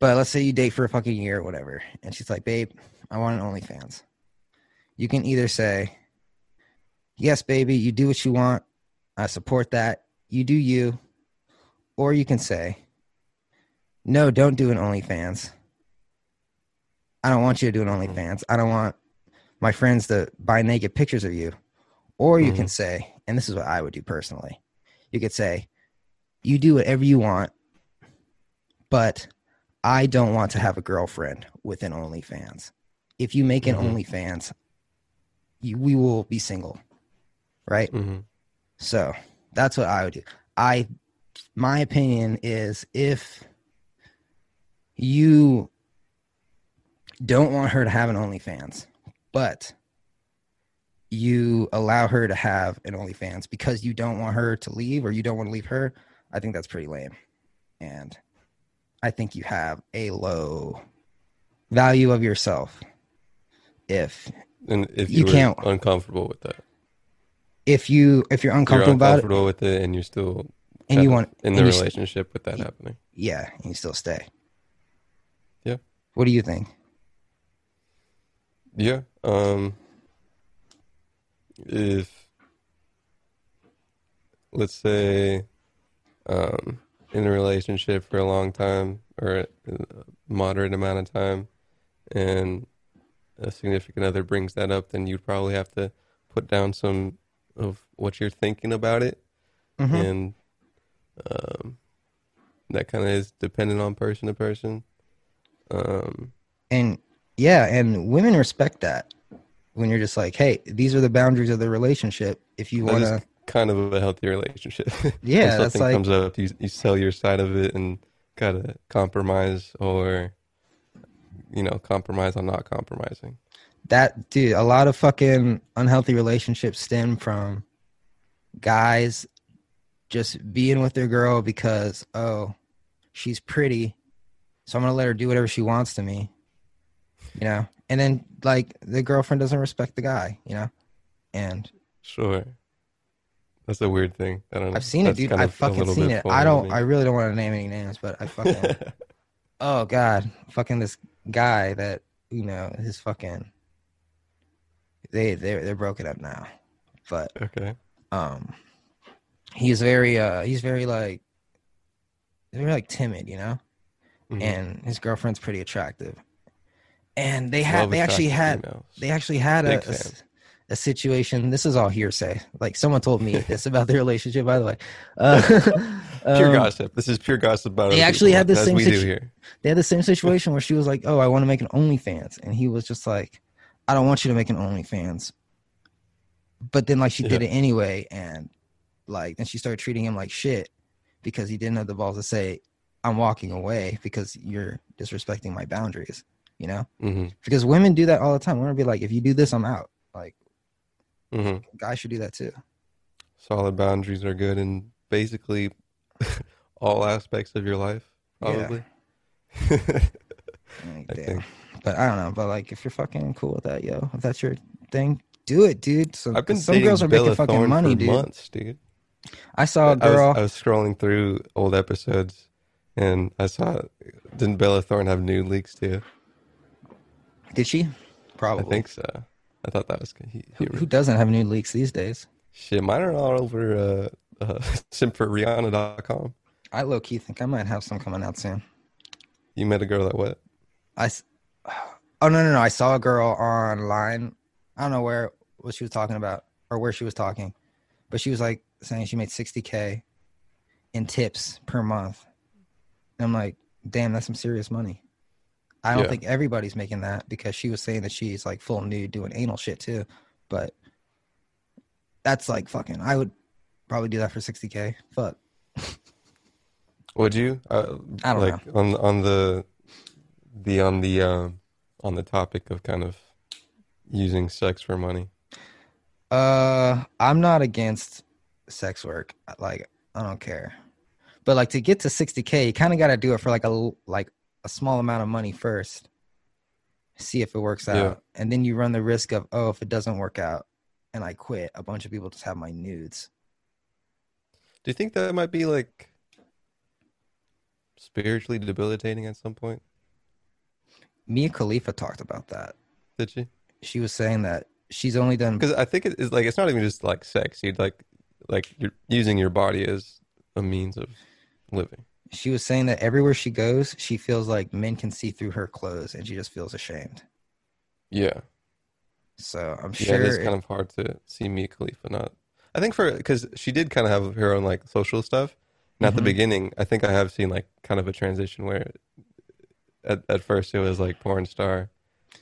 But let's say you date for a fucking year or whatever, and she's like, "Babe, I want an OnlyFans." You can either say, "Yes, baby, you do what you want. I support that. You do you," or you can say, "No, don't do an OnlyFans. I don't want you to do an OnlyFans. I don't want my friends to buy naked pictures of you." Or you can say, and this is what I would do personally. You could say, "You do whatever you want, but I don't want to have a girlfriend with an OnlyFans. If you make an Mhm. OnlyFans, you, we will be single, right? hmm So that's what I would do. I, my opinion is if you don't want her to have an OnlyFans, but you allow her to have an OnlyFans because you don't want her to leave or you don't want to leave her, I think that's pretty lame. And I think you have a low value of yourself if And if You you, can't- uncomfortable with that, if you if you're you're uncomfortable about it uncomfortable with it, and you're still and you want in the relationship with that happening. yeah, and you still stay. Yeah. What do you think? Yeah. Um if let's say um in a relationship for a long time or a moderate amount of time and a significant other brings that up then you'd probably have to put down some of what you're thinking about it Mhm. and um that kind of is dependent on person to person um and yeah and women respect that when you're just like hey these are the boundaries of the relationship if you want to, kind of a healthy relationship. Yeah, something like- comes up, you you sell your side of it and gotta compromise or you know compromise on not compromising. that dude a lot of fucking unhealthy relationships stem from guys just being with their girl because oh she's pretty so i'm gonna let her do whatever she wants to me you know? And then like the girlfriend doesn't respect the guy you know? And Sure, that's a weird thing. I don't know. i've seen it dude. i've fucking seen it. I don't i really don't want to name any names but i fucking oh god. Fucking this guy that you know his fucking they they're they're broken up now. But okay. um he's very uh he's very like very like timid you know? Mhm. and his girlfriend's pretty attractive and they had Love they actually had females. they actually had a, a a situation this is all hearsay like someone told me this about the relationship by the way uh, pure um, gossip. This is pure gossip about. they actually people, had the same we do situ- here. they had the same situation where she was like, "Oh, I want to make an OnlyFans," and he was just like, "I don't want you to make an OnlyFans." But then, like, she did it anyway, and like, then she started treating him like shit because he didn't have the balls to say, "I'm walking away because you're disrespecting my boundaries." You know, hmm because women do that all the time. Women be like, "If you do this, I'm out." Like, hmm guys should do that too. Solid boundaries are good in basically all aspects of your life. Yeah. Probably. Like, I think. But I don't know. But like, if you're fucking cool with that, yo, if that's your thing, do it, dude. So, I've been some girls are Bella making fucking Thorne money, dude. months, dude. I saw a I was, girl. I was scrolling through old episodes, and I saw didn't Bella Thorne have nude leaks too? Did she? Probably. I think so. I thought that was he, Who, he- who doesn't have new leaks these days? shit. Mine are all over uh, uh, simforrihanna.com. I low key think I might have some coming out soon. You met a girl that what? I. Oh no no no! I saw a girl online. I don't know where what she was talking about or where she was talking, but she was like saying she made sixty k in tips per month. And I'm like, damn, that's some serious money. I don't Yeah. think everybody's making that because she was saying that she's like full nude doing anal shit too, but that's like fucking. I would probably do that for sixty k. Fuck. Would you? Uh, I don't like on on the the on the um on the topic of kind of using sex for money. Uh, I'm not against sex work. Like, I don't care. But like to get to 60k, you kind of got to do it for like a like a small amount of money first. See if it works out, Yeah. and then you run the risk of oh, if it doesn't work out, and I quit, a bunch of people just have my nudes. Do you think that might be like spiritually debilitating at some point? Mia Khalifa talked about that. Did she? She was saying that she's only done Because I think it is like it's not even just like sex. You'd like like you're using your body as a means of living. She was saying that everywhere she goes, she feels like men can see through her clothes, and she just feels ashamed. Yeah. So I'm Yeah, sure it is it- kind of hard to see Mia Khalifa not. I think for because she did kind of have her own like social stuff, and at the mm-hmm. beginning, I think I have seen like kind of a transition where at at first it was like porn star,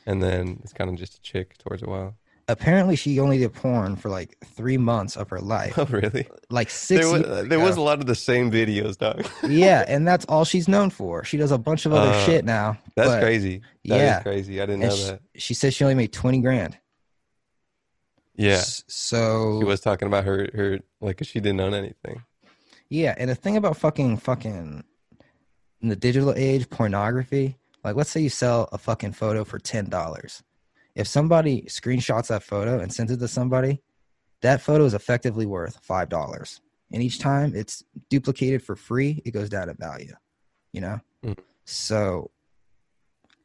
and then it's kind of just a chick towards a while. Apparently she only did porn for like three months of her life Oh, really? like six There was, years there was a lot of the same videos, dog. yeah and that's all she's known for she does a bunch of other Uh, shit now That's crazy. That is yeah. crazy. I didn't and know she, that. she said she only made 20 grand Yeah. So She was talking about her her like she didn't own anything. Yeah, and the thing about fucking fucking in the digital age, pornography, like let's say you sell a fucking photo for ten dollars. If somebody screenshots that photo and sends it to somebody, that photo is effectively worth five dollars. And each time it's duplicated for free, it goes down in value. You know? Mm. So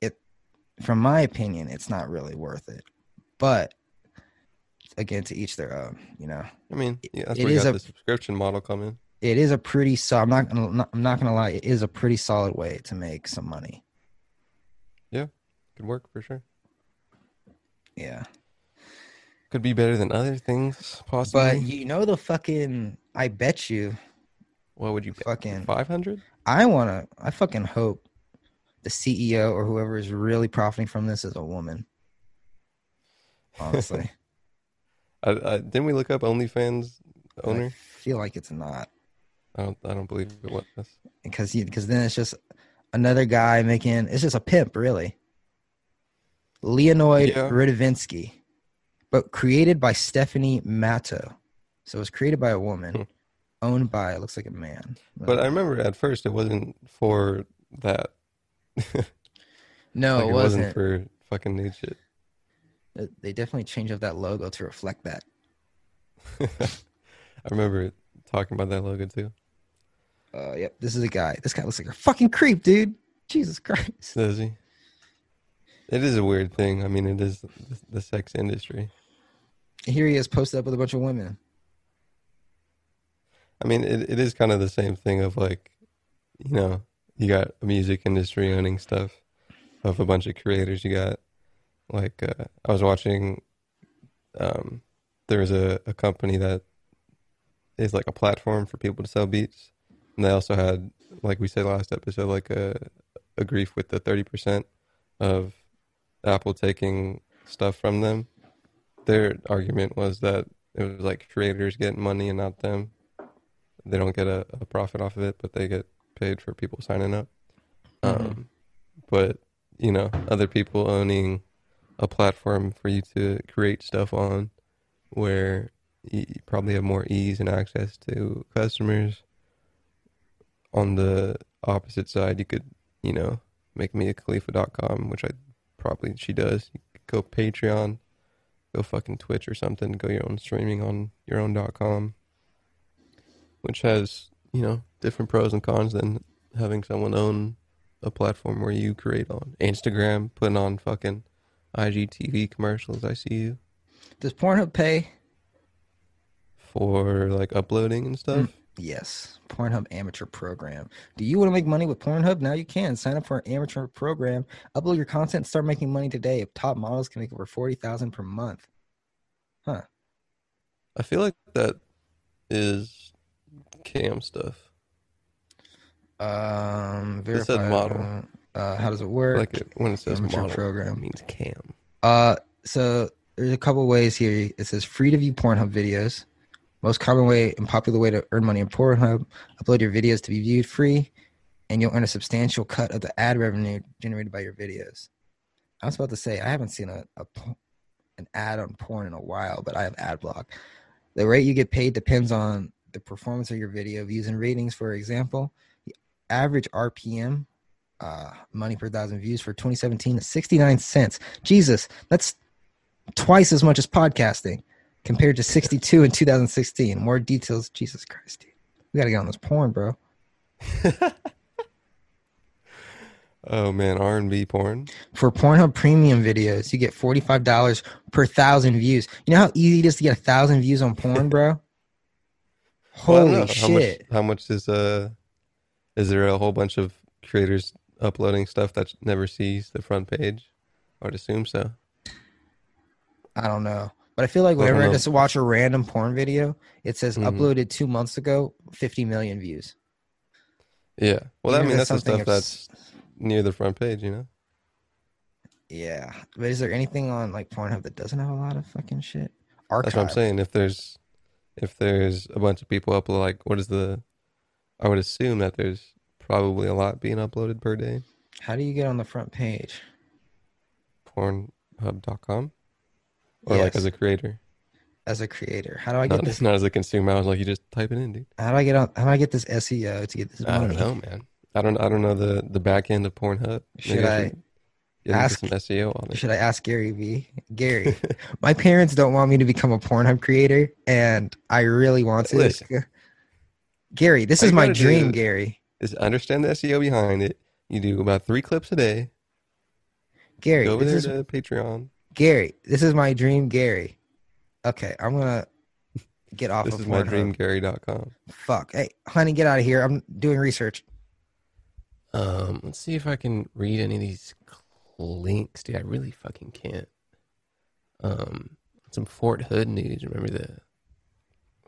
it from my opinion, it's not really worth it. But again, to each their own, you know. I mean, yeah, that's It where you is got a- the subscription model come in. it is a pretty so I'm not gonna I'm not gonna lie, it is a pretty solid way to make some money. Yeah, could work for sure. Yeah. Could be better than other things, possibly. But you know the fucking I bet you what would you bet? fucking Five hundred? I wanna I fucking hope the CEO or whoever is really profiting from this is a woman. Honestly. I, I, didn't we look up OnlyFans I owner? feel like it's not. I don't. I don't believe it was. Because because then it's just another guy making it's just a pimp, really. Leonid Yeah. Radvinsky, but created by Stephanie Matto. So it was created by a woman, Hmm. owned by it looks like a man. But I remember at first it wasn't for that. no, like it it wasn't. wasn't for fucking nude shit. Uh, They definitely changed up that logo to reflect that. I remember talking about that logo too. Uh, yep, this is a guy. This guy looks like a fucking creep, dude. Jesus Christ. Does he? It is a weird thing. I mean, it is the, sex industry. Here he is posted up with a bunch of women. I mean, it, it is kind of the same thing of like, you know, you got a music industry owning stuff of a bunch of creators. You got like, uh, I was watching, um, there was a, a company that is like a platform for people to sell beats. And they also had, like we said last episode, like a, a grief with the 30% of Apple taking stuff from them. Their argument was that it was like creators getting money and not them they don't get a, a profit off of it, but they get paid for people signing up. Um, but you know, other people owning a platform for you to create stuff on, where you you probably have more ease and access to customers. On the opposite side, you could, you know, make Mia Khalifa.com, which I probably she does. Go Patreon, go fucking Twitch or something, go your own streaming on your own dot com which has you know different pros and cons than having someone own a platform where you create on Instagram, putting on fucking IGTV commercials. I see you Does Pornhub pay? for like uploading and stuff. Mm. Yes. Pornhub amateur program. Do you want to make money with Pornhub? Now you can. Sign up for an amateur program. Upload your content. Start making money today. Top models can make over forty thousand per month. Huh. I feel like that is cam stuff. Um. It said verified, model. Uh, how does it work? Like it, when it says Amateur model, program. it means cam. Uh, so there's a couple ways here. It says free to view Pornhub videos. Most common way and popular way to earn money on Pornhub: upload your videos to be viewed free, and you'll earn a substantial cut of the ad revenue generated by your videos. I was about to say I haven't seen a, a an ad on porn in a while, but I have ad block. The rate you get paid depends on the performance of your video, views, and ratings. For example, the average RPM, uh, money per thousand views for 2017 is 69 cents. Jesus, that's twice as much as podcasting compared to 62 in 2016. More details. Jesus Christ, dude. We got to get on this porn, bro. Oh man, R and B porn. For Pornhub premium videos, you get $45 per thousand views. You know how easy it is to get a thousand views on porn, bro? Well, I don't Holy. How much, shit. how much is uh? Is there a whole bunch of creators uploading stuff that never sees the front page? I would assume so. I don't know. But I feel like whenever I know. just watch a random porn video, it says Mhm. uploaded two months ago, 50 million views. Yeah. Well, I Even if mean, that's the stuff that's near the front page, you know. Yeah. But is there anything on like Pornhub that doesn't have a lot of fucking shit? Archive. That's what I'm saying. If there's, if there's a bunch of people upload, like, what is the? I would assume that there's probably a lot being uploaded per day. How do you get on the front page? Pornhub.com, or like as a creator. as a creator? How do I get Not, this? not as a consumer. I was like, you just type it in, dude. How do I get on? How do I get this SEO to get this Money? I don't know, man. I don't. I don't know the the back end of Pornhub. Should I ask- some SEO on it? Should I ask Gary V? Gary, my parents don't want me to become a Pornhub creator, and I really want to. Listen. Gary, this is my dream, Gary. Is understand the SEO behind it. You do about three clips a day. Gary, Go over there is to Patreon. Gary. This is my dream, Gary. Okay, I'm gonna get off This of is my Pornhub. dreamgary.com. Fuck. Hey, honey, get out of here. I'm doing research. Um, let's see if I can read any of these links. Dude, I really fucking can't. Um, some Fort Hood news. Remember the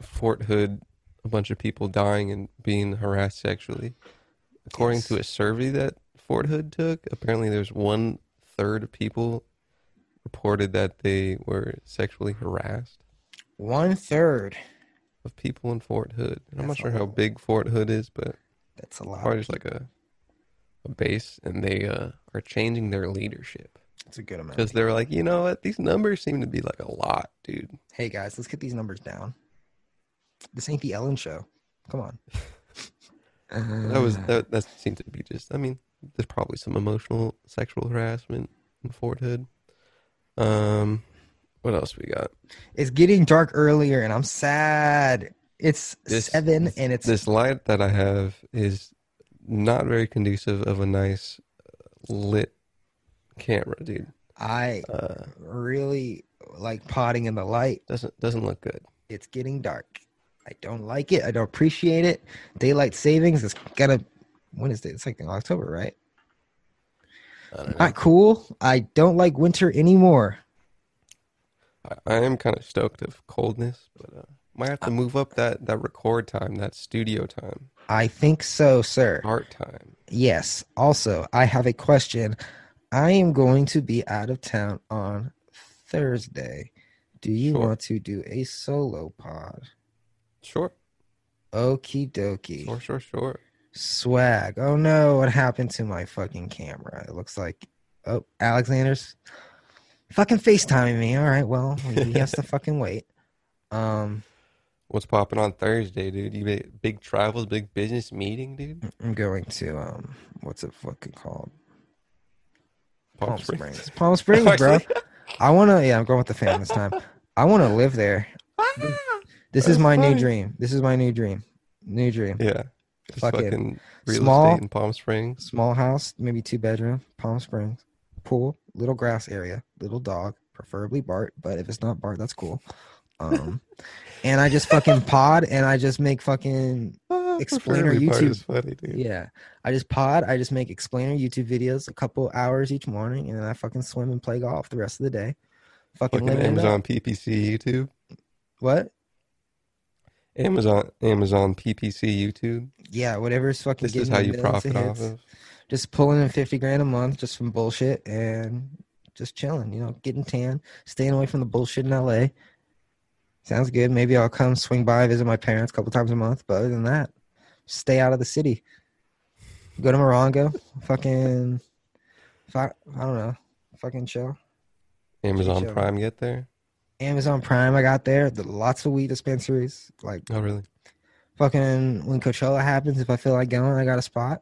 Fort Hood? A bunch of people dying and being harassed sexually. According Yes. to a survey that Fort Hood took, apparently there's one third of people reported that they were sexually harassed One third. of people in Fort Hood. And I'm not sure how big Fort Hood is, but That's a lot. probably just like a a base, and they uh, are changing their leadership It's a good amount. because they're like, you know what, these numbers seem to be like a lot, dude. Hey guys, let's get these numbers down. This ain't the Ellen show. Come on. That was that. That seemed to be just. I mean, there's probably some emotional sexual harassment in Fort Hood. Um, what else we got? It's getting dark earlier, and I'm sad. It's This- seven, and it's This light that I have is not very conducive of a nice uh, lit camera, dude. I Uh, really like potting in the light. doesn't doesn't look good. It's getting dark. I don't like it. I don't appreciate it. Daylight savings is gonna. When is it? It's like in October, right? I don't know. Not cool. I don't like winter anymore. I, I am kind of stoked of coldness, but uh, might have to move up that that record time, that studio time, I think so, sir. art time. Yes. Also, I have a question. I am going to be out of town on Thursday. Do you Sure. want to do a solo pod? Sure, Okie dokie. sure, sure, sure. Swag. Oh no, what happened to my fucking camera? It looks like oh Alexander's fucking FaceTiming me. All right, well, he has to fucking wait. Um What's popping on Thursday, dude? You big, big travels, big business meeting, dude. I'm going to um what's it fucking called? Palm Palm Springs. Springs. Palm Springs, bro. I wanna yeah, I'm going with the fam this time. I wanna live there. This is my new dream. This is my new dream. New dream. Yeah, Fucking fucking real small- estate in Palm Springs. Small house, maybe two bedroom, Palm Springs, pool, little grass area, little dog, preferably Bart, but if it's not Bart, that's cool. Um, and I just fucking pod and I just make fucking Ah, Explainer YouTube. funny, yeah. I just pod, I just make explainer YouTube videos a couple hours each morning, and then I fucking swim and play golf the rest of the day. Fucking, Fucking living it up. Amazon PPC YouTube. What? Amazon Amazon PPC YouTube. Yeah, whatever's fucking. This is how you profit off of. just pulling in 50 grand a month just from bullshit and just chilling, you know, getting tan, staying away from the bullshit in LA. Sounds good. Maybe I'll come swing by, visit my parents a couple times a month. But other than that, stay out of the city. Go to Morongo, fucking, I, I don't know, fucking chill. Amazon Chill. Prime get there? Amazon Prime, I got there. The, lots of weed dispensaries. Like Oh really? fucking when Coachella happens, if I feel like going, I got a spot.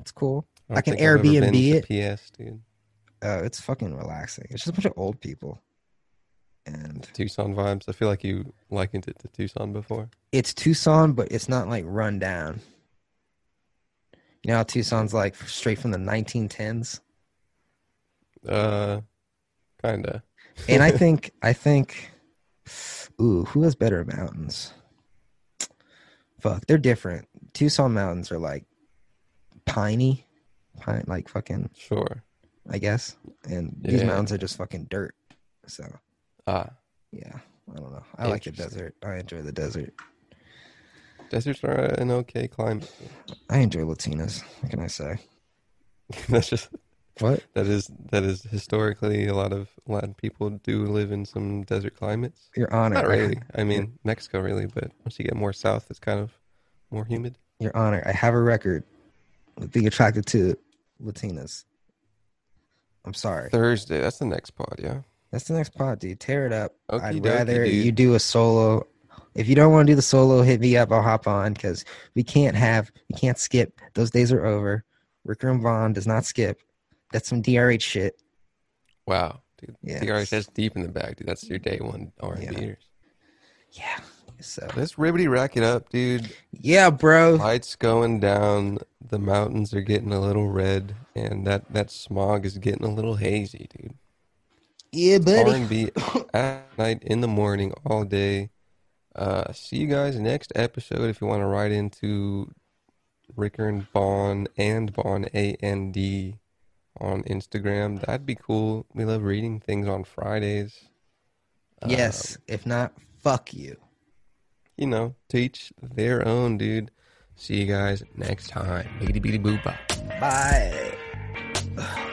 It's cool. I, I can think I've ever been Airbnb to PS, dude. uh, it's fucking relaxing. It's just a bunch of old people, and Tucson vibes. I feel like you likened it to Tucson before. it's Tucson, but it's not like run down. You know how Tucson's like straight from the 1910s, Uh, kinda. and I think I think, ooh, who has better mountains? Fuck, they're different. Tucson mountains are like piney, pine like fucking, Sure. I guess, and these Yeah. mountains are just fucking dirt. So Ah, yeah, I don't know. I like the desert. I enjoy the desert. deserts are an okay climate. I enjoy Latinas. What can I say? That's just What? that is that is historically a lot of a lot of people do live in some desert climates. Your Honor. Not I- really. I mean, Mexico really, but once you get more south, it's kind of more humid. Your Honor, I have a record with being attracted to Latinas. I'm sorry. Thursday, that's the next pod, yeah. That's the next pod, dude. Tear it up. Okie I'd rather dude. you do a solo. If you don't want to do the solo, hit me up. I'll hop on because we can't have, we can't skip. Those days are over. Ricker and Vaughn does not skip. That's some DRH shit. Wow, dude. Yeah. DRH, that's deep in the bag, dude. That's your day one R&B. Yeah. Yeah. So Let's ribbity rack it up, dude. yeah, bro. Lights going down. The mountains are getting a little red, and that that smog is getting a little hazy, dude. Yeah, buddy. R&B at night, in the morning, all day. Uh, see you guys next episode. If you want to write into Ricker and Bond and Bond A N D on Instagram, that'd be cool. We love reading things on Fridays. Yes. Um, if not, fuck you. You know, teach their own, dude. See you guys next time. Biggity bitty bop. Bye.